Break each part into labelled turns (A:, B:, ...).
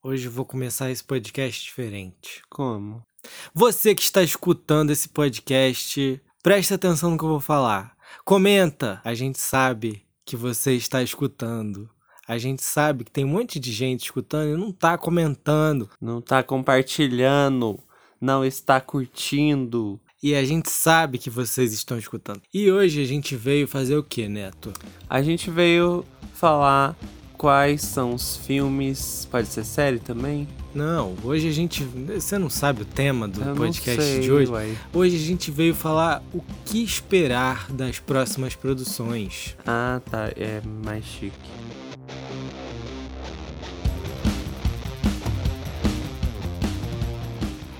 A: Hoje eu vou começar esse podcast diferente.
B: Como?
A: Você que está escutando esse podcast, preste atenção no que eu vou falar. Comenta! A gente sabe que você está escutando. A gente sabe que tem um monte de gente escutando e não tá comentando.
B: Não tá compartilhando, não está curtindo.
A: E a gente sabe que vocês estão escutando. E hoje a gente veio fazer o que, Neto?
B: A gente veio falar quais são os filmes. Pode ser série também?
A: Não, hoje a gente. Você não sabe o tema do
B: Eu
A: podcast
B: sei,
A: de hoje?
B: uai.
A: Hoje a gente veio falar o que esperar das próximas produções.
B: Ah, tá. É mais chique.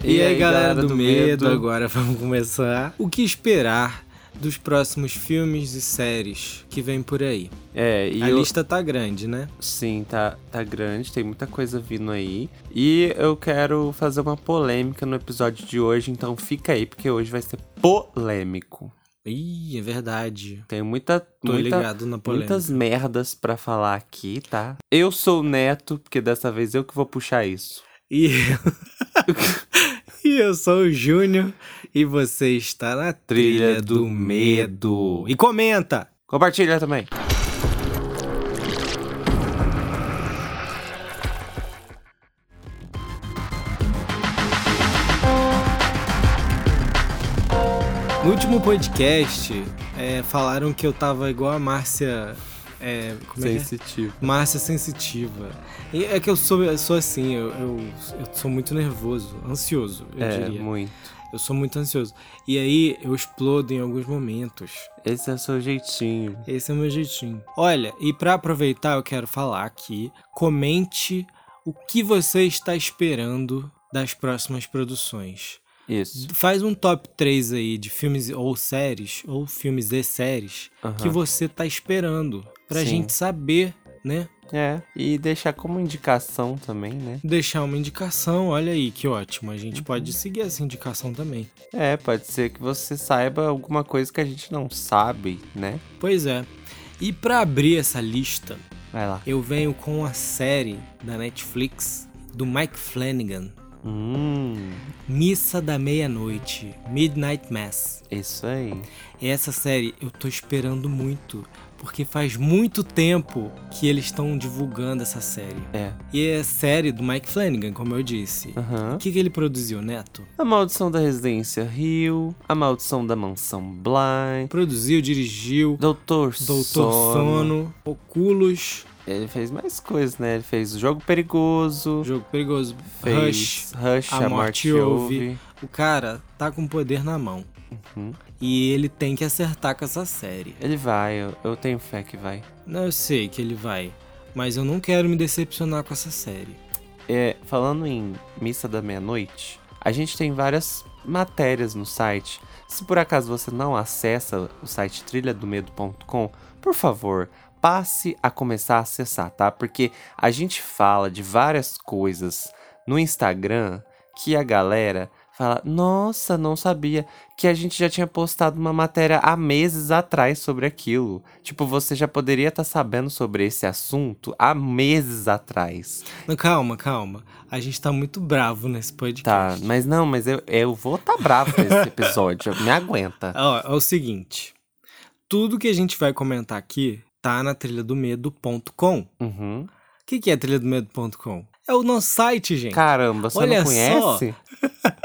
A: E, aí, galera, do, medo, agora vamos começar. O que esperar dos próximos filmes e séries que vem por aí?
B: É, e
A: a
B: eu,
A: lista tá grande, né?
B: sim, tá, tá grande, tem muita coisa vindo aí. E eu quero fazer uma polêmica no episódio de hoje, então fica aí, porque hoje vai ser polêmico.
A: Ih, é verdade.
B: Tem muita,
A: Tô
B: muita
A: ligado na polêmica.
B: Muitas merdas pra falar aqui, tá? Eu sou o Neto, porque dessa vez eu que vou puxar isso.
A: E... e eu sou o Júnior e você está na trilha,
B: Trilha
A: do,
B: do
A: medo. E comenta!
B: Compartilha também.
A: No último podcast, é, falaram que eu tava igual a Márcia. É, como é que é? Márcia sensitiva. E é que eu sou, eu sou assim, eu, eu, eu sou muito nervoso, ansioso, eu
B: É,
A: diria.
B: muito.
A: Eu sou muito ansioso. E aí eu explodo em alguns momentos.
B: Esse é o seu jeitinho.
A: Esse é o meu jeitinho. Olha, e pra aproveitar, eu quero falar aqui. Comente o que você está esperando das próximas produções.
B: Isso.
A: Faz um top 3 aí de filmes ou séries, ou filmes e séries,
B: Aham.
A: que você tá esperando. Pra
B: Sim.
A: gente saber, né?
B: É, e deixar como indicação também, né?
A: Deixar uma indicação, olha aí, que ótimo. A
B: Uhum.
A: gente pode seguir essa indicação também.
B: É, pode ser que você saiba alguma coisa que a gente não sabe, né?
A: Pois é. E pra abrir essa lista,
B: Vai lá.
A: eu venho com a série da Netflix do Mike Flanagan,
B: Hum,
A: Missa da Meia-Noite, Midnight Mass.
B: isso aí.
A: Essa série eu tô esperando muito, porque faz muito tempo que eles estão divulgando essa série.
B: É.
A: E é série do Mike Flanagan, como eu disse.
B: Aham.
A: O que, que ele produziu, Neto?
B: A Maldição da Residência Rio, A Maldição da Mansão Bly,
A: Produziu, dirigiu,
B: Doutor,
A: Doutor
B: Sono.
A: Sono, Oculus,
B: Ele fez mais coisas, né? Ele fez o Jogo Perigoso,
A: Jogo Perigoso, Rush.
B: fez Rush,
A: A
B: A,
A: Morte
B: Morte,
A: Ouve.
B: Ouve.
A: O cara tá com poder na mão.
B: Uhum.
A: E ele tem que acertar com essa série.
B: Ele vai, eu, eu tenho fé que vai.
A: Não, eu sei que ele vai. Mas eu não quero me decepcionar com essa série.
B: É, falando em Missa da Meia-Noite, a gente tem várias matérias no site. Se por acaso você não acessa o site trilhadomedo.com, por favor, passe a começar a acessar, tá? Porque a gente fala de várias coisas no Instagram que a galera fala: Nossa, não sabia que a gente já tinha postado uma matéria há meses atrás sobre aquilo. Tipo, você já poderia estar sabendo sobre esse assunto há meses atrás.
A: Não, calma, calma. A gente tá muito bravo nesse
B: Tá,
A: podcast.
B: mas não, mas eu, eu vou tá bravo nesse episódio. Me aguenta.
A: Ó, é o seguinte. Tudo que a gente vai comentar aqui tá na trilhadomedo.com. O
B: Uhum.
A: que, que é trilhadomedo.com? É o nosso site, gente.
B: Caramba, você
A: Olha
B: não
A: só.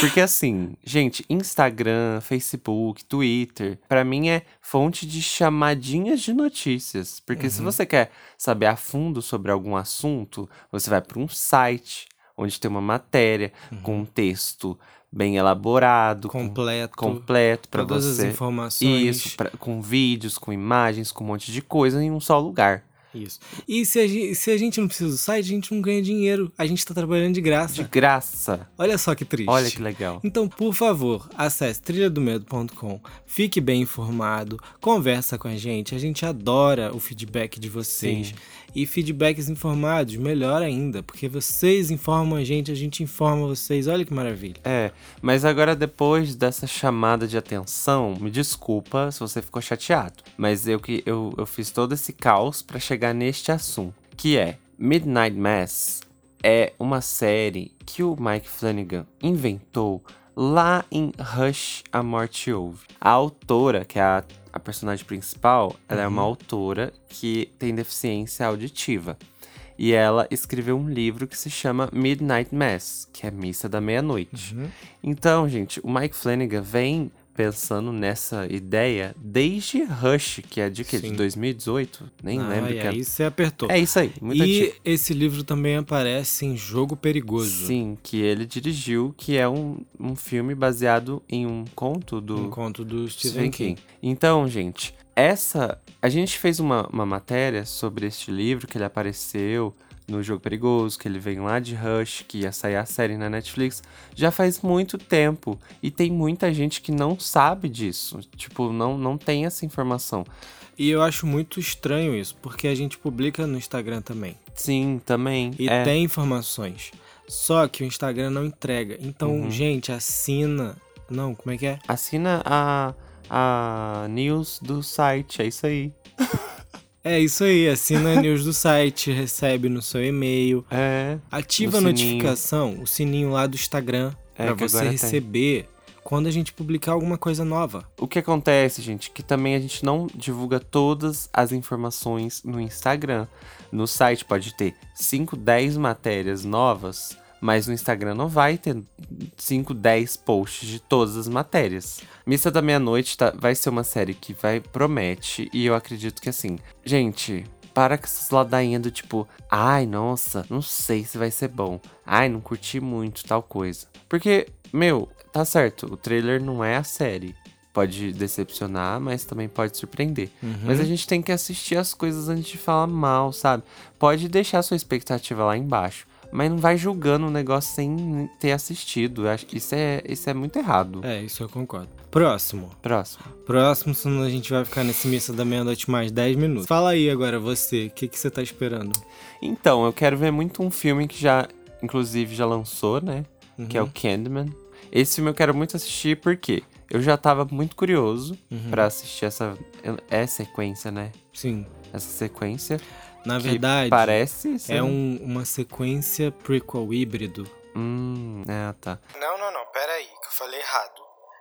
B: Porque assim, gente, Instagram, Facebook, Twitter, pra mim é fonte de chamadinhas de notícias. Porque
A: Uhum.
B: se você quer saber a fundo sobre algum assunto, você vai pra um site onde tem uma matéria com um texto bem elaborado, com-
A: Uhum. Completo.
B: completo pra
A: todas
B: você.
A: as informações.
B: Isso, pra- com vídeos, com imagens, com um monte de coisa em um só lugar.
A: Isso. E se a, gente, se a gente não precisa do site, a gente não ganha dinheiro. A gente tá trabalhando de graça.
B: De graça.
A: Olha só que triste.
B: Olha que legal.
A: Então, por favor, acesse trilhadomedo.com, fique bem informado, conversa com a gente. A gente adora o feedback de vocês.
B: Sim.
A: E feedbacks informados, melhor ainda, porque vocês informam a gente, a gente informa vocês. Olha que maravilha.
B: É, mas agora depois dessa chamada de atenção, me desculpa se você ficou chateado, mas eu que eu, eu fiz todo esse caos pra chegar neste assunto, que é Midnight Mass é uma série que o Mike Flanagan inventou lá em Rush, A Morte Ouve. A autora, que é a, a personagem principal, ela é uma autora que tem deficiência auditiva. E ela escreveu um livro que se chama Midnight Mass, que é Missa da Meia-Noite. Então, gente, o Mike Flanagan vem pensando nessa ideia desde Rush, que é de, que, de
A: Sim.
B: 2018? Nem
A: Ah,
B: lembro
A: e
B: que é.
A: aí você apertou.
B: É isso aí, muito
A: e
B: antigo.
A: esse livro também aparece em Jogo Perigoso.
B: Sim, que ele dirigiu, que é um, um filme baseado em um conto do
A: Um conto do Stephen,
B: Stephen
A: King.
B: King. Então, gente, essa. A gente fez uma, uma matéria sobre este livro, que ele apareceu no Jogo Perigoso, que ele veio lá de Rush, que ia sair a série na Netflix, já faz muito tempo. E tem muita gente que não sabe disso. Tipo, não, não tem essa informação.
A: E eu acho muito estranho isso, porque a gente publica no Instagram também.
B: Sim, também.
A: E
B: é.
A: tem informações. Só que o Instagram não entrega. Então,
B: Uhum.
A: gente, assina. Não, como é que é?
B: Assina a, a news do site, é isso aí.
A: É isso aí, assina a news do site, recebe no seu e-mail.
B: É.
A: Ativa a
B: sininho.
A: notificação, o sininho lá do Instagram,
B: É,
A: pra
B: que
A: você
B: agora tem.
A: receber quando a gente publicar alguma coisa nova.
B: O que acontece, gente, que também a gente não divulga todas as informações no Instagram. No site pode ter 5, 10 matérias novas, mas no Instagram não vai ter 5, 10 posts de todas as matérias. Missa da Meia-Noite tá- vai ser uma série que vai promete e eu acredito que assim, gente, para com essas ladainhas do tipo, ai, nossa, não sei se vai ser bom. Ai, não curti muito tal coisa. Porque, meu, tá certo, o trailer não é a série. Pode decepcionar, mas também pode surpreender. Mas a gente tem que assistir as coisas antes de falar mal, sabe? Pode deixar sua expectativa lá embaixo. Mas não vai julgando o negócio sem ter assistido. Eu acho que isso é, isso é muito errado.
A: É, isso eu concordo. Próximo.
B: Próximo.
A: Próximo, senão a gente vai ficar nesse missa da meia-noite mais 10 minutos. Fala aí agora, você, o que, que você tá esperando?
B: Então, eu quero ver muito um filme que já, inclusive, já lançou, né? Que
A: Uhum.
B: é o Candyman. Esse filme eu quero muito assistir porque eu já tava muito curioso
A: Uhum.
B: pra assistir essa é sequência, né?
A: Sim.
B: Essa sequência.
A: Na
B: que
A: verdade,
B: parece ser
A: é um- uma sequência prequel híbrido.
B: Hum, é, tá.
A: Não, não, não, pera aí, que eu falei errado.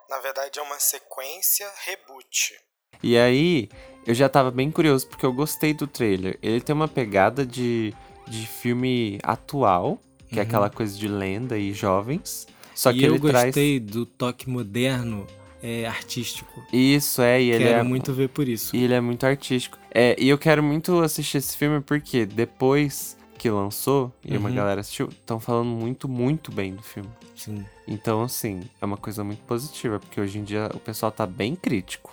A: Na verdade, é uma sequência reboot.
B: E aí, eu já tava bem curioso porque eu gostei do trailer. Ele tem uma pegada de, de filme atual, que é aquela coisa de lenda e jovens. Só que
A: Uhum. e eu
B: ele traz.
A: gostei do toque moderno é, artístico.
B: Isso, é, e ele
A: Quero
B: é.
A: muito ver por isso.
B: E ele é muito artístico. É, e eu quero muito assistir esse filme porque depois que lançou e uma
A: Uhum.
B: galera assistiu, estão falando muito, muito bem do filme.
A: Sim.
B: Então, assim, é uma coisa muito positiva, porque hoje em dia o pessoal tá bem crítico.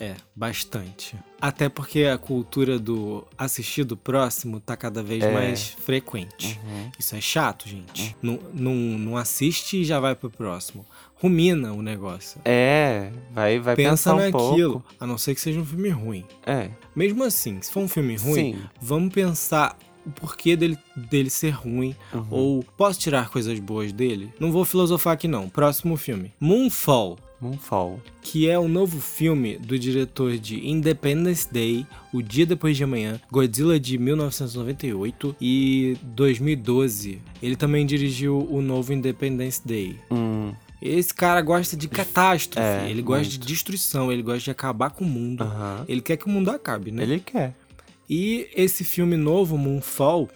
A: É, bastante. Até porque a cultura do assistir do próximo tá cada vez
B: É.
A: mais frequente. Isso é chato, gente. Não, não, não assiste e já vai pro próximo. Rumina o negócio.
B: É, vai, vai
A: Pensa
B: pensar um
A: naquilo,
B: pouco.
A: a não ser que seja um filme ruim.
B: É,
A: Mesmo assim, se for um filme ruim,
B: sim.
A: vamos pensar o porquê dele, dele ser ruim.
B: Uhum.
A: Ou posso tirar coisas boas dele? Não vou filosofar aqui não. Próximo filme. Moonfall.
B: Moonfall.
A: que é o novo filme do diretor de Independence Day, O Dia Depois de Amanhã, Godzilla de 1998 e 2012. Ele também dirigiu o novo Independence Day.
B: Hum,
A: Esse cara gosta de catástrofe,
B: É,
A: ele gosta
B: muito.
A: de destruição, ele gosta de acabar com o mundo.
B: aham.
A: Ele quer que o mundo acabe, né?
B: Ele quer.
A: E esse filme novo, Moonfall,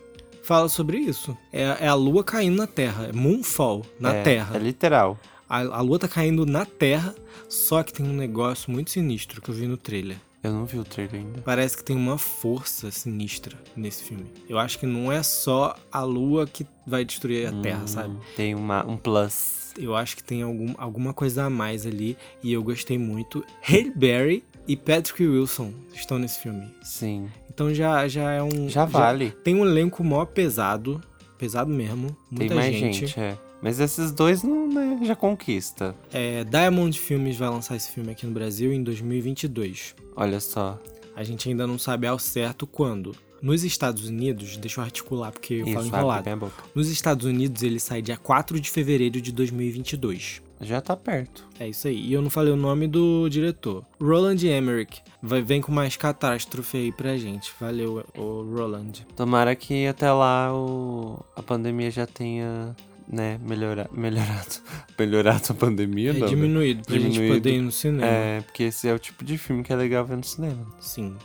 A: fala sobre isso. É, é a lua caindo na Terra, é Moonfall, na
B: é,
A: Terra.
B: É literal.
A: A, a lua tá caindo na Terra, só que tem um negócio muito sinistro que eu vi no trailer.
B: Eu não vi o trailer ainda.
A: Parece que tem uma força sinistra nesse filme. Eu acho que não é só a lua que vai destruir a Terra,
B: Hum,
A: sabe?
B: Tem uma, um plus.
A: Eu acho que tem algum, alguma coisa a mais ali e eu gostei muito. Halle Berry e Patrick Wilson estão nesse filme.
B: Sim.
A: Então já, já é um.
B: Já vale.
A: Tem um elenco mó pesado. Pesado mesmo.
B: Tem
A: Muita
B: mais
A: gente.
B: gente. é. Mas esses dois não, né, já conquista.
A: É, Diamond Filmes vai lançar esse filme aqui no Brasil em 2022.
B: Olha só.
A: A gente ainda não sabe ao certo quando. Nos Estados Unidos, deixa eu articular porque eu falo
B: Isso, abre
A: enrolado.
B: bem a boca.
A: Nos Estados Unidos ele sai dia 4 de fevereiro de 2022.
B: Já tá perto.
A: É isso aí. E eu não falei o nome do diretor. Roland Emmerich. Vai, vem com mais catástrofe aí pra gente. Valeu, o Roland.
B: Tomara que até lá o... a pandemia já tenha, né, melhora... melhorado. melhorado a pandemia,
A: É
B: não. né?
A: diminuído, pra gente
B: Diminuído.
A: poder ir no cinema.
B: É, porque esse é o tipo de filme que é legal ver no cinema.
A: Sim.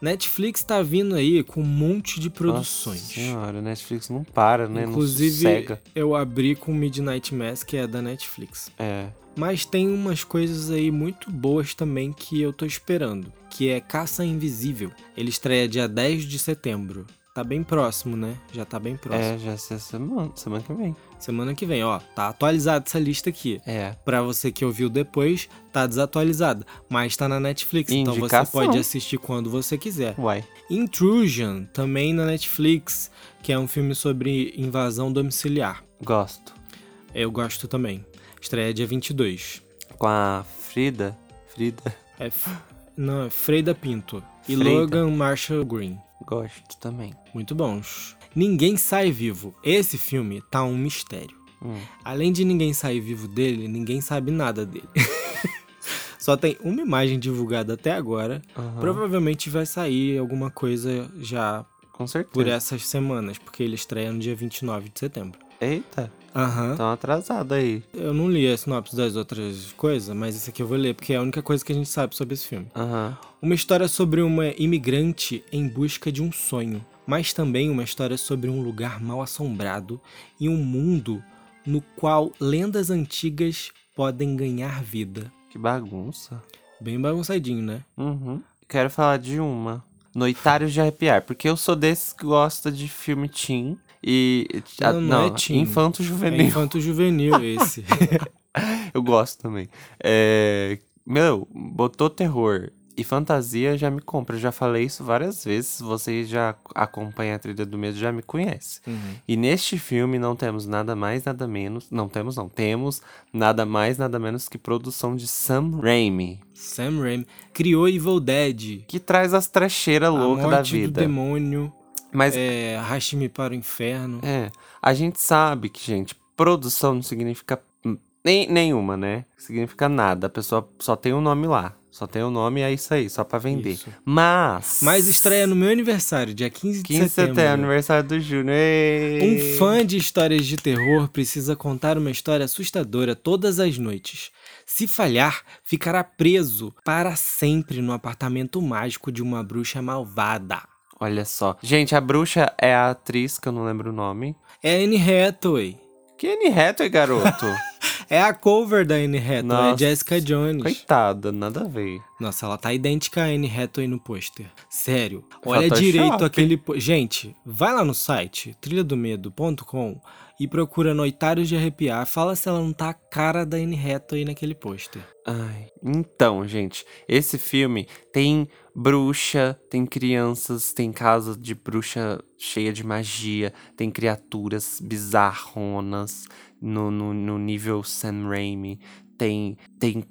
A: Netflix tá vindo aí com um monte de
B: Nossa
A: produções.
B: senhora, Netflix não para, né?
A: Inclusive,
B: não sossega.
A: eu abri com Midnight Mass, que é da Netflix.
B: É.
A: Mas tem umas coisas aí muito boas também que eu tô esperando, que é Caça Invisível. Ele estreia dia 10 de setembro. Tá bem próximo, né? Já tá bem próximo.
B: É, já essa semana, semana que vem.
A: Semana que vem, ó. Tá atualizada essa lista aqui.
B: É.
A: Pra você que ouviu depois, tá desatualizada. Mas tá na Netflix, então você
B: Indicação.
A: pode assistir quando você quiser.
B: Uai.
A: Intrusion, também na Netflix, que é um filme sobre invasão domiciliar.
B: Gosto.
A: Eu gosto também. Estreia dia 22.
B: Com a Frida. Frida.
A: É, não, é Freida Pinto e
B: Freida.
A: Logan Marshall Green.
B: Gosto também.
A: Muito bons. Ninguém sai vivo. Esse filme tá um mistério.
B: Hum.
A: Além de ninguém sair vivo dele, ninguém sabe nada dele. Só tem uma imagem divulgada até agora.
B: Aham.
A: Provavelmente vai sair alguma coisa já
B: Com certeza.
A: por essas semanas, porque ele estreia no dia 29 de setembro.
B: Eita,
A: Aham.
B: tão atrasado aí.
A: Eu não li a sinopse das outras coisas, mas esse aqui eu vou ler, porque é a única coisa que a gente sabe sobre esse filme.
B: Aham.
A: Uma história sobre uma imigrante em busca de um sonho, mas também uma história sobre um lugar mal assombrado e um mundo no qual lendas antigas podem ganhar vida.
B: Que bagunça.
A: Bem bagunçadinho, né?
B: Uhum. Quero falar de uma. Noitários de arrepiar, porque eu sou desses que gosta de filme teen e ah,
A: Não, não é teen.
B: infanto
A: É
B: juvenil.
A: infanto juvenil esse.
B: Eu gosto também. É, meu, botou terror e fantasia já me compra. Eu já falei isso várias vezes. Você já acompanha a trilha do medo, já me conhece.
A: Uhum.
B: E neste filme não temos nada mais, nada menos. Não temos, não. Temos nada mais, nada menos que produção de Sam Raimi.
A: Sam Raimi criou Evil Dead.
B: Que traz as trecheiras
A: a
B: loucas da
A: morte do
B: vida.
A: demônio.
B: Mas
A: É, Arraste-me para o inferno.
B: É, a gente sabe que, gente, produção não significa nem, nenhuma, né? Significa nada. A pessoa só tem o nome lá. Só tem o nome e é isso aí, só pra vender.
A: Isso.
B: Mas.
A: Mas estreia no meu aniversário, dia 15 de
B: 15 de
A: setembro.
B: setembro, aniversário do Júnior.
A: Um fã de histórias de terror precisa contar uma história assustadora todas as noites. Se falhar, ficará preso para sempre no apartamento mágico de uma bruxa malvada.
B: Olha só. Gente, a bruxa é a atriz, que eu não lembro o nome.
A: É a Anne Hathaway.
B: Que Anne Hathaway, garoto.
A: É a cover da Anne Hathaway, é
B: Nossa,
A: Jessica Jones.
B: Coitada, nada a ver.
A: Nossa, ela tá idêntica a Anne Hathaway no pôster. Sério. Olha
B: Photoshop.
A: direito aquele... po- Gente, vai lá no site trilhadomedo.com e procura Noitários de Arrepiar. Fala se ela não tá a cara da Anne Hathaway naquele pôster.
B: Ai, então, gente, esse filme tem bruxa, tem crianças, tem casa de bruxa cheia de magia, tem criaturas bizarronas no, no, no nível Sam Raimi, tem, tem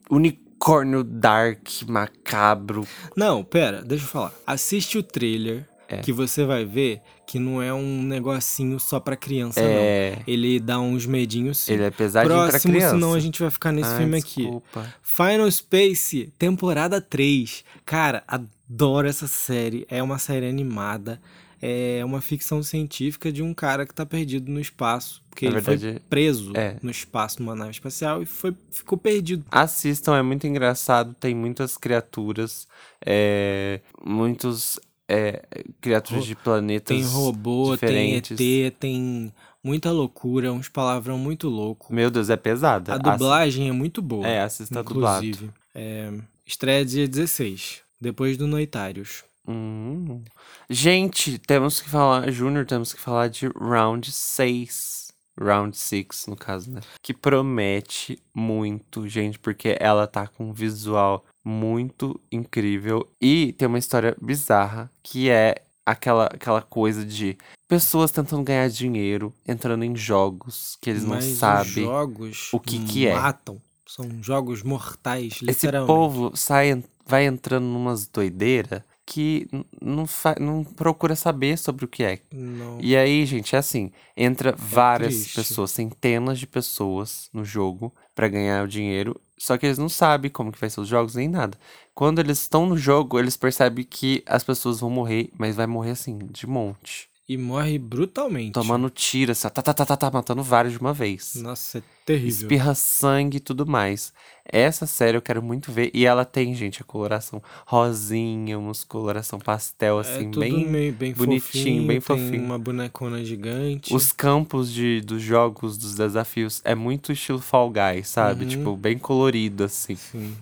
B: unicórnio dark, macabro.
A: Não, pera, deixa eu falar. Assiste o trailer
B: É.
A: que você vai ver que não é um negocinho só pra criança,
B: É,
A: não. Ele dá uns medinhos sim.
B: ele é pesadinho pra
A: Próximo,
B: criança.
A: senão a gente vai ficar nesse
B: Ai,
A: filme aqui.
B: desculpa.
A: Final Space, temporada 3. Cara, adoro essa série. É uma série animada. É uma ficção científica de um cara que tá perdido no espaço. Porque
B: Na
A: ele foi
B: verdade,
A: preso
B: é.
A: no espaço numa nave espacial e foi, ficou perdido.
B: Assistam, é muito engraçado. Tem muitas criaturas, é, muitos é, criaturas de planetas
A: Tem robô,
B: diferentes.
A: tem ET, tem muita loucura, uns palavrão muito louco.
B: Meu Deus, é pesada.
A: A dublagem é muito boa.
B: É, assista dublado.
A: inclusive. É, estreia dia 16, depois do Noitários.
B: Hum. Gente, temos que falar, Júnior, temos que falar de Round 6. Round 6, no caso, né? Que promete muito, gente, porque ela tá com um visual muito incrível e tem uma história bizarra que é aquela, aquela coisa de pessoas tentando ganhar dinheiro, entrando em jogos que eles
A: Mas
B: não sabem.
A: jogos
B: o que que é.
A: matam. São jogos mortais,
B: Esse
A: literalmente.
B: povo sai, vai entrando numas doideira que não, não procura saber sobre o que é.
A: Não.
B: E aí, gente, é assim, entra várias
A: triste.
B: pessoas, centenas de pessoas no jogo pra ganhar o dinheiro, só que eles não sabem como que vai ser os jogos nem nada. Quando eles estão no jogo, eles percebem que as pessoas vão morrer, mas vai morrer assim, de monte.
A: E morre brutalmente.
B: Tomando tiro, assim, ó, tá, tá, tá, tá, tá, matando vários de uma vez.
A: Nossa, é terrível.
B: Espirra sangue e tudo mais. Essa série eu quero muito ver. E ela tem, gente, a coloração rosinha, umas coloração pastel,
A: É
B: assim,
A: tudo
B: bem.
A: meio bem
B: bonitinho,
A: fofinho,
B: bem
A: tem
B: fofinho.
A: uma bonecona gigante.
B: Os campos de, dos jogos, dos desafios, é muito estilo Fall Guys, sabe?
A: Uhum.
B: Tipo, bem colorido, assim.
A: Sim,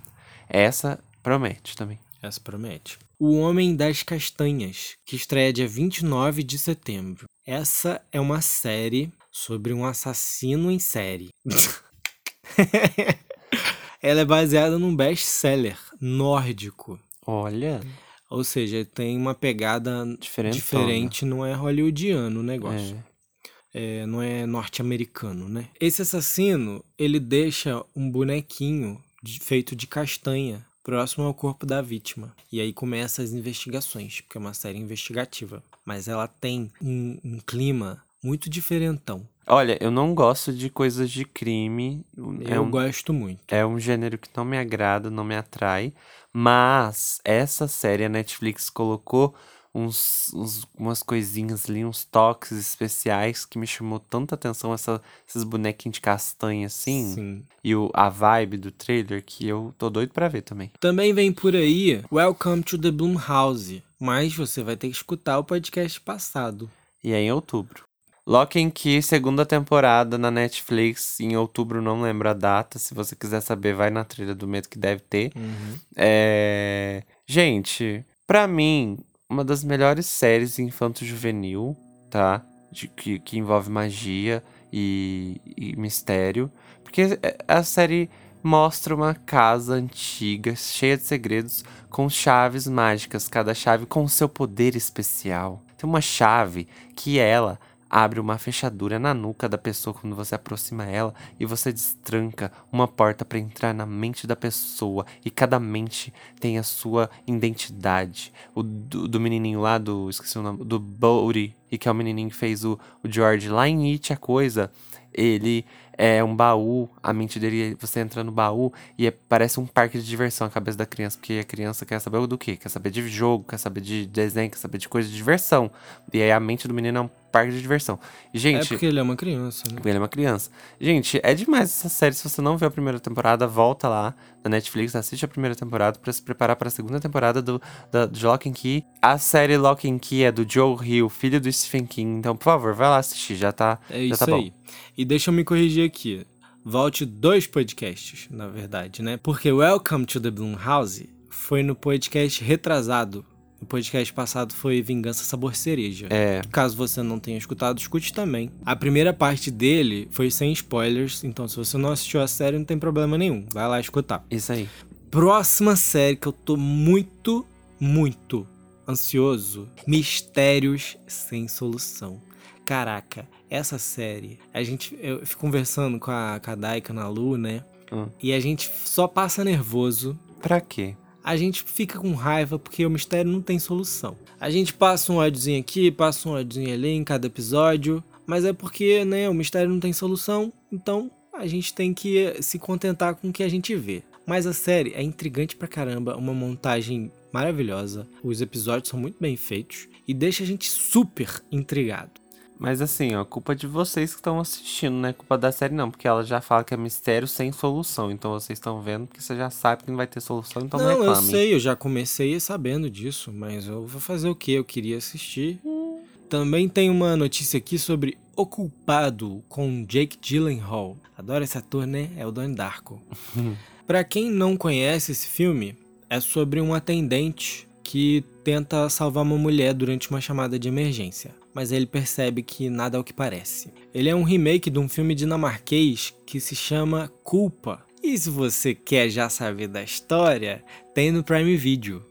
B: Essa promete também.
A: essa promete. O Homem das Castanhas, que estreia dia 29 de setembro. Essa é uma série sobre um assassino em série. Ela é baseada num best-seller nórdico.
B: Olha,
A: Ou seja, tem uma pegada
B: diferente.
A: diferente, não é hollywoodiano o negócio.
B: É.
A: É, não é norte-americano, né? Esse assassino, ele deixa um bonequinho de- feito de castanha próximo ao corpo da vítima. E aí começa as investigações, porque é uma série investigativa. Mas ela tem um, um clima muito diferentão.
B: Olha, eu não gosto de coisas de crime. É
A: Eu
B: um,
A: gosto muito.
B: é um gênero que não me agrada, não me atrai. Mas essa série a Netflix colocou uns, uns- umas coisinhas ali, uns toques especiais que me chamou tanta atenção, essa, esses bonequinhos de castanha assim.
A: Sim.
B: E o, a vibe do trailer que eu tô doido pra ver também.
A: Também vem por aí Welcome to the Blumhouse. Mas você vai ter que escutar o podcast passado.
B: E é em outubro. Lock and Key, segunda temporada na Netflix, em outubro, não lembro a data. Se você quiser saber, vai na trilha do medo que deve ter. É... Gente, pra mim, uma das melhores séries infanto-juvenil, tá? De, que, que envolve magia e, e mistério. Porque é- a série mostra uma casa antiga, cheia de segredos, com chaves mágicas, cada chave com seu poder especial. Tem uma chave que ela abre uma fechadura na nuca da pessoa quando você aproxima ela e você destranca uma porta para entrar na mente da pessoa e cada mente tem a sua identidade. O do, do menininho lá do, esqueci o nome, do Bodhi, e que é o menininho que fez o, o George lá em It, a coisa, ele é um baú, a mente dele, você entra no baú e é- parece um parque de diversão a cabeça da criança, porque a criança quer saber do quê? Quer saber de jogo, quer saber de desenho, quer saber de coisa de diversão. E aí a mente do menino é um parque de diversão. E,
A: É
B: gente,
A: porque ele é uma criança, né?
B: porque ele é uma criança. Gente, é demais essa série. Se você não viu a primeira temporada, volta lá na Netflix, assiste a primeira temporada pra se preparar para a segunda temporada do, da, de Lock and Key. A série Lock and Key é do Joe Hill, filho do Stephen King. Então, por favor, vai lá assistir. Já tá,
A: É
B: já
A: isso
B: tá bom.
A: aí. E deixa eu me corrigir aqui. Volte dois podcasts, na verdade, né? Porque Welcome to the Blumhouse foi no podcast retrasado. O podcast passado foi Vingança Sabor Cereja.
B: É,
A: Caso você não tenha escutado, escute também. A primeira parte dele foi sem spoilers, então se você não assistiu a série, não tem problema nenhum. Vai lá escutar.
B: isso aí.
A: Próxima série que eu tô muito, muito ansioso: Mistérios sem solução. Caraca, essa série, a gente. Eu fico conversando com a, com a Daika na Lu, né?
B: Hum.
A: E a gente só passa nervoso.
B: Pra quê?
A: A gente fica com raiva porque o mistério não tem solução. A gente passa um ódiozinho aqui, passa um ódiozinho ali em cada episódio, mas é porque, né, o mistério não tem solução, então a gente tem que se contentar com o que a gente vê. Mas a série é intrigante pra caramba, uma montagem maravilhosa, os episódios são muito bem feitos e deixa a gente super intrigado.
B: Mas assim, ó, culpa de vocês que estão assistindo, não é culpa da série não, porque ela já fala que é mistério sem solução. Então vocês estão vendo porque você já sabe que não vai ter solução, então
A: não, eu
B: reclame.
A: sei, eu já comecei sabendo disso, mas eu vou fazer o que? Eu queria assistir. Também tem uma notícia aqui sobre O Culpado com Jake Gyllenhaal. Adoro esse ator, né? É o Donnie Darko. Pra quem não conhece esse filme, é sobre um atendente que tenta salvar uma mulher durante uma chamada de emergência, mas ele percebe que nada é o que parece. Ele é um remake de um filme dinamarquês que se chama Culpa. E se você quer já saber da história, tem no Prime Video.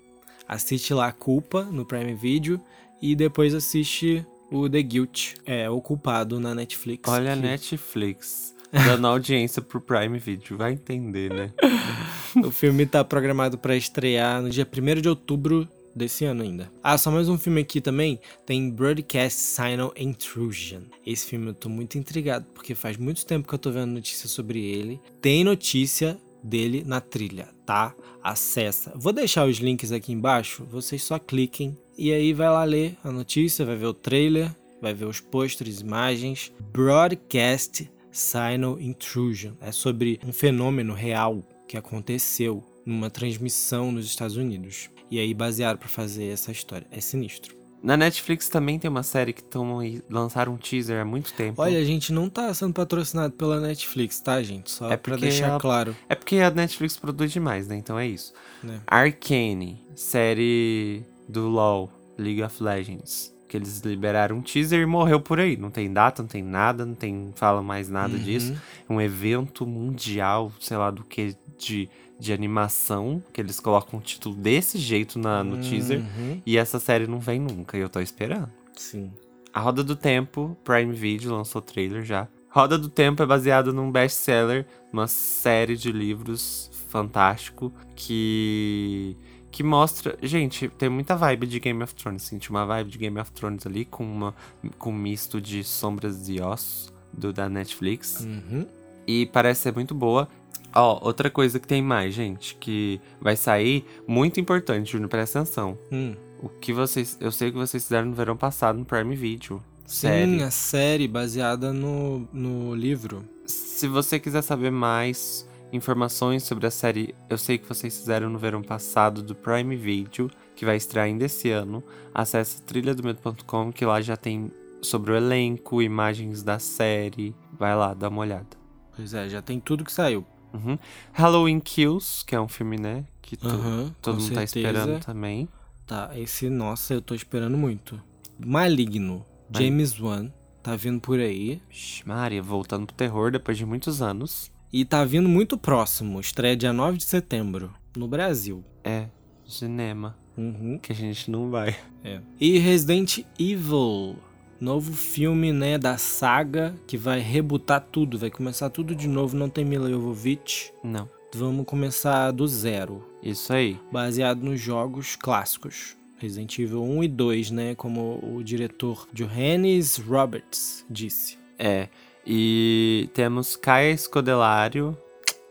A: Assiste lá Culpa no Prime Video e depois assiste o The Guilt, é o culpado na Netflix.
B: Olha a
A: que-
B: Netflix dando audiência pro Prime Video, vai entender, né?
A: O filme tá programado pra estrear no dia 1 de outubro desse ano ainda. Ah, só mais um filme aqui também. Tem Broadcast Signal Intrusion. Esse filme eu tô muito intrigado, porque faz muito tempo que eu tô vendo notícia sobre ele. Tem notícia dele na trilha, tá? Acessa. Vou deixar os links aqui embaixo, vocês só cliquem e aí vai lá ler a notícia, vai ver o trailer, vai ver os pôsteres, imagens. Broadcast Signal Intrusion. É sobre um fenômeno real que aconteceu numa transmissão nos Estados Unidos. E aí basearam para fazer essa história. É sinistro.
B: Na Netflix também tem uma série que tão, lançaram um teaser há muito tempo.
A: Olha, a gente não tá sendo patrocinado pela Netflix, tá, gente? Só é pra deixar ela, claro.
B: É porque a Netflix produz demais, né? Então é isso. É. Arcane, série do LoL, League of Legends. Que eles liberaram um teaser e morreu por aí. Não tem data, não tem nada, não tem fala mais nada uhum. disso. Um evento mundial, sei lá do que, de de animação, que eles colocam um título desse jeito na, no uhum. teaser, e essa série não vem nunca, e eu tô esperando.
A: Sim.
B: A Roda do Tempo, Prime Video lançou trailer já. Roda do Tempo é baseado num best-seller, uma série de livros fantástico que que mostra, gente, tem muita vibe de Game of Thrones, senti uma vibe de Game of Thrones ali com uma com um misto de Sombras e Ossos do da Netflix.
A: Uhum.
B: E parece ser muito boa. Ó, outra coisa que tem mais, gente, que vai sair, muito importante, Júnior, presta atenção.
A: Hum.
B: O que vocês. Eu sei que vocês fizeram no verão passado no Prime Video.
A: Sim, série. a série baseada no, no livro.
B: Se você quiser saber mais informações sobre a série, eu sei que vocês fizeram no verão passado do Prime Video, que vai estrear ainda esse ano. Acesse trilhadomedo.com, que lá já tem sobre o elenco, imagens da série. Vai lá, dá uma olhada.
A: Pois é, já tem tudo que saiu.
B: Uhum. Halloween Kills, que é um filme, né? Que tu, uhum, todo mundo certeza. tá esperando também.
A: Tá, esse, nossa, eu tô esperando muito. Maligno, James Wan, tá vindo por aí.
B: Maria, voltando pro terror depois de muitos anos.
A: E tá vindo muito próximo, estreia dia 9 de setembro, no Brasil.
B: É, cinema.
A: Uhum.
B: Que a gente não vai.
A: É. E Resident Evil, novo filme, né, da saga que vai rebutar tudo, vai começar tudo de novo, não tem Mila Jovovich.
B: Não.
A: Vamos começar do zero.
B: Isso aí.
A: Baseado nos jogos clássicos. Resident Evil 1 e 2, né, como o diretor Johannes Roberts disse.
B: É. E temos Caia Escodelário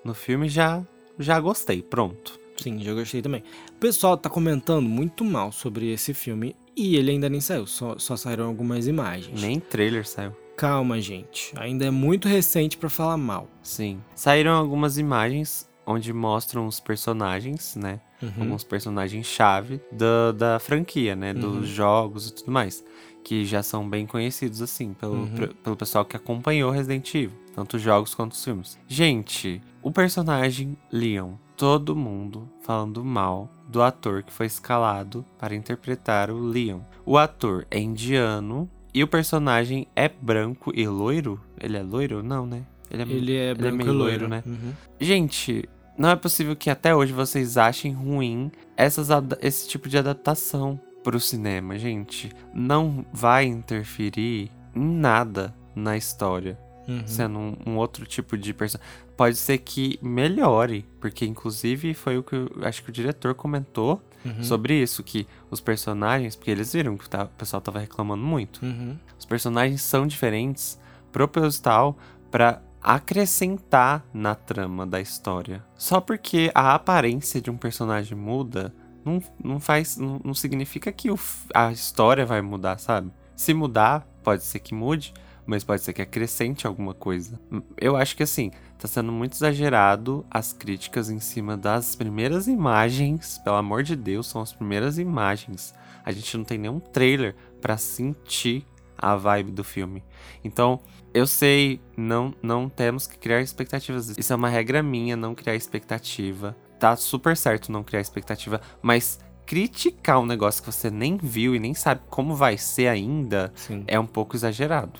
B: no filme já já gostei, pronto.
A: Sim, já gostei também. O pessoal tá comentando muito mal sobre esse filme e ele ainda nem saiu, só, só saíram algumas imagens.
B: Nem trailer saiu.
A: Calma, gente. Ainda é muito recente para falar mal.
B: Sim. Saíram algumas imagens onde mostram os personagens, né? Uhum. Alguns personagens-chave da, da franquia, né? Dos uhum. jogos e tudo mais. Que já são bem conhecidos, assim, pelo, uhum. pelo pessoal que acompanhou Resident Evil. Tanto os jogos quanto os filmes. Gente, o personagem Leon. Todo mundo falando mal do ator que foi escalado para interpretar o Leon. O ator é indiano e o personagem é branco e loiro. Ele é loiro? Não, né?
A: Ele é, ele é branco ele é e loiro, né? Uhum.
B: Gente, não é possível que até hoje vocês achem ruim essas, esse tipo de adaptação para o cinema, gente. Não vai interferir em nada na história. Uhum. Sendo um, um, outro tipo de personagem pode ser que melhore, porque inclusive foi o que eu, acho que o diretor comentou uhum. sobre isso, que os personagens, porque eles viram que tá, o pessoal tava reclamando muito,
A: uhum.
B: os personagens são diferentes, proposital, para acrescentar na trama da história. Só porque a aparência de um personagem muda, não, não faz, não, não significa que o, a história vai mudar, sabe? Se mudar, pode ser que mude, mas pode ser que acrescente alguma coisa. Eu acho que assim, tá sendo muito exagerado as críticas em cima das primeiras imagens. Pelo amor de Deus, são as primeiras imagens. A gente não tem nenhum trailer para sentir a vibe do filme. Então, eu sei, não não temos que criar expectativas. Isso é uma regra minha, não criar expectativa. Tá super certo não criar expectativa, mas criticar um negócio que você nem viu e nem sabe como vai ser ainda
A: Sim.
B: é um pouco exagerado.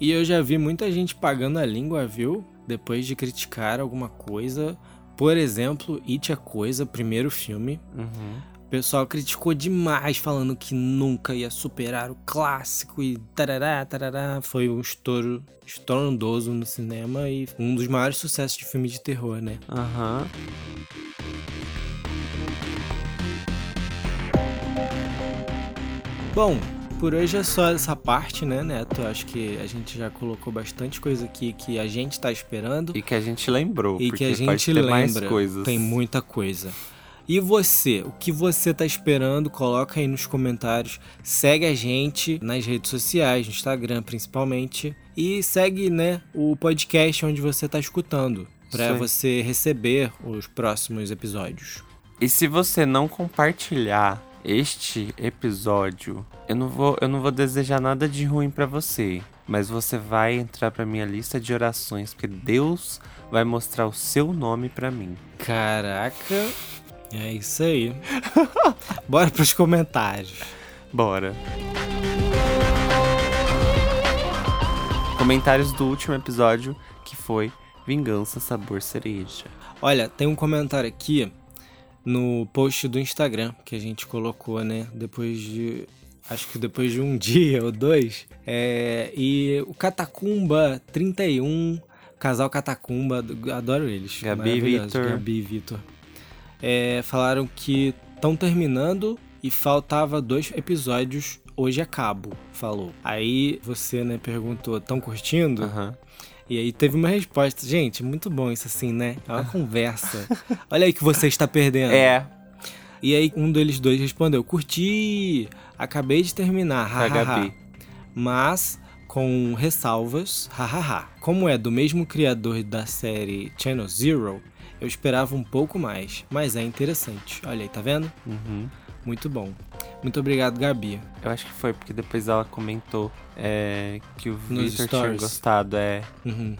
A: E eu já vi muita gente pagando a língua, viu? Depois de criticar alguma coisa. Por exemplo, It a Coisa, primeiro filme.
B: Uhum.
A: O pessoal criticou demais, falando que nunca ia superar o clássico e tarará, tarará. Foi um estouro estrondoso no cinema e um dos maiores sucessos de filme de terror, né?
B: Aham. Uhum.
A: Bom, por hoje é só essa parte, né, Neto? Acho que a gente já colocou bastante coisa aqui que a gente tá esperando.
B: E que a gente lembrou.
A: E que a gente lembra.
B: Mais coisas.
A: Tem muita coisa. E você, o que você tá esperando? Coloca aí nos comentários. Segue a gente nas redes sociais, no Instagram principalmente. E segue, né, o podcast onde você tá escutando. Para você receber os próximos episódios.
B: E se você não compartilhar este episódio, eu não vou, eu não vou desejar nada de ruim para você, mas você vai entrar para minha lista de orações, porque Deus vai mostrar o seu nome para mim.
A: Caraca, é isso aí. Bora pros comentários.
B: Bora. Comentários do último episódio que foi Vingança Sabor Cereja.
A: Olha, tem um comentário aqui no post do Instagram que a gente colocou, né? Depois de. Acho que depois de um dia ou dois. É, e o Catacumba 31, casal Catacumba, adoro eles.
B: Gabi e Vitor.
A: Gabi e Vitor é, falaram que estão terminando e faltava dois episódios hoje acabo, falou. Aí você, né, perguntou, estão curtindo?
B: Uhum.
A: E aí teve uma resposta. Gente, muito bom isso assim, né? É uma conversa. Olha aí que você está perdendo.
B: É.
A: E aí um deles dois respondeu, curti, acabei de terminar, hahaha. Mas com ressalvas, hahaha. Como é do mesmo criador da série Channel Zero, eu esperava um pouco mais, mas é interessante. Olha aí, tá vendo?
B: Uhum.
A: Muito bom. Muito obrigado, Gabi.
B: Eu acho que foi porque depois ela comentou é, que o Victor tinha gostado. É.
A: Uhum.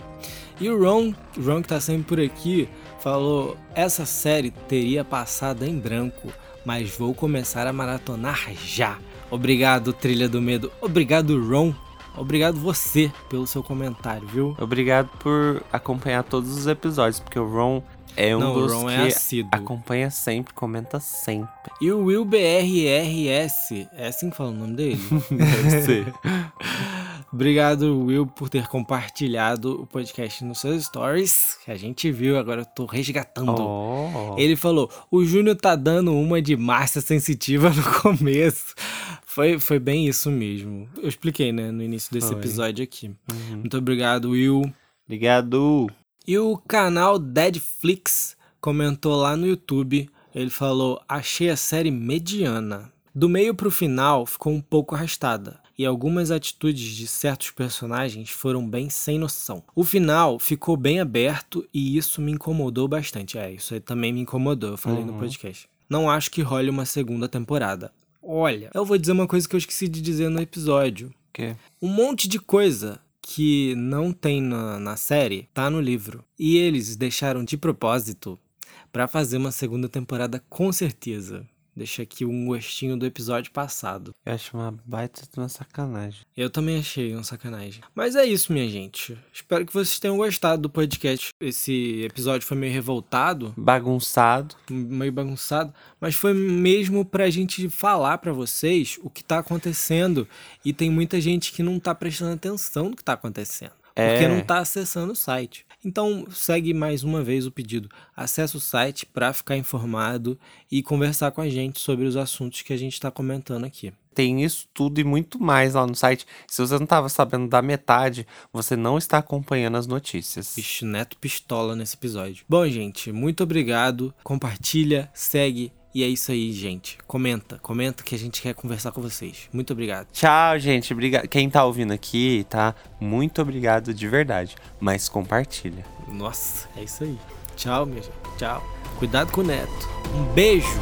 A: E o Ron, o Ron que tá sempre por aqui, falou: essa série teria passado em branco, mas vou começar a maratonar já. Obrigado, Trilha do Medo. Obrigado, Ron. Obrigado você pelo seu comentário, viu?
B: Obrigado por acompanhar todos os episódios, porque o Ron é um
A: Não,
B: dos
A: Ron
B: que
A: é
B: acompanha sempre, comenta sempre.
A: E o Will BRRS, é assim que fala o nome dele?
B: Deve ser.
A: Obrigado, Will, por ter compartilhado o podcast nos seus stories, que a gente viu, agora eu tô resgatando.
B: Oh.
A: Ele falou: o Júnior tá dando uma de massa sensitiva no começo. Foi, foi bem isso mesmo. Eu expliquei, né, no início desse
B: Foi.
A: episódio aqui.
B: Uhum.
A: Muito obrigado, Will.
B: Obrigado.
A: E o canal Deadflix comentou lá no YouTube. Ele falou: Achei a série mediana. Do meio pro final ficou um pouco arrastada. E algumas atitudes de certos personagens foram bem sem noção. O final ficou bem aberto e isso me incomodou bastante. É, isso aí também me incomodou, eu falei no
B: Uhum.
A: podcast. Não acho que role uma segunda temporada. Olha, eu vou dizer uma coisa que eu esqueci de dizer no episódio.
B: Que?
A: Um monte de coisa que não tem na, na série tá no livro. E eles deixaram de propósito pra fazer uma segunda temporada com certeza. Deixa aqui um gostinho do episódio passado.
B: Eu acho uma baita de uma sacanagem.
A: Eu também achei um sacanagem. Mas é isso, minha gente. Espero que vocês tenham gostado do podcast. Esse episódio foi meio revoltado,
B: Bagunçado.
A: meio bagunçado, mas foi mesmo pra gente falar pra vocês o que tá acontecendo. E tem muita gente que não tá prestando atenção no que tá acontecendo. Porque
B: É.
A: não tá acessando o site. Então, segue mais uma vez o pedido. Acesse o site para ficar informado e conversar com a gente sobre os assuntos que a gente está comentando aqui.
B: Tem isso tudo e muito mais lá no site. Se você não estava sabendo da metade, você não está acompanhando as notícias.
A: Vixe, Neto pistola nesse episódio. Bom, gente, muito obrigado. Compartilha, segue. E é isso aí, gente. Comenta, comenta que a gente quer conversar com vocês. Muito obrigado.
B: Tchau, gente. Obrigado. Quem tá ouvindo aqui, tá? Muito obrigado de verdade. Mas compartilha.
A: Nossa, é isso aí. Tchau, minha gente. Tchau. Cuidado com o Neto. Um beijo.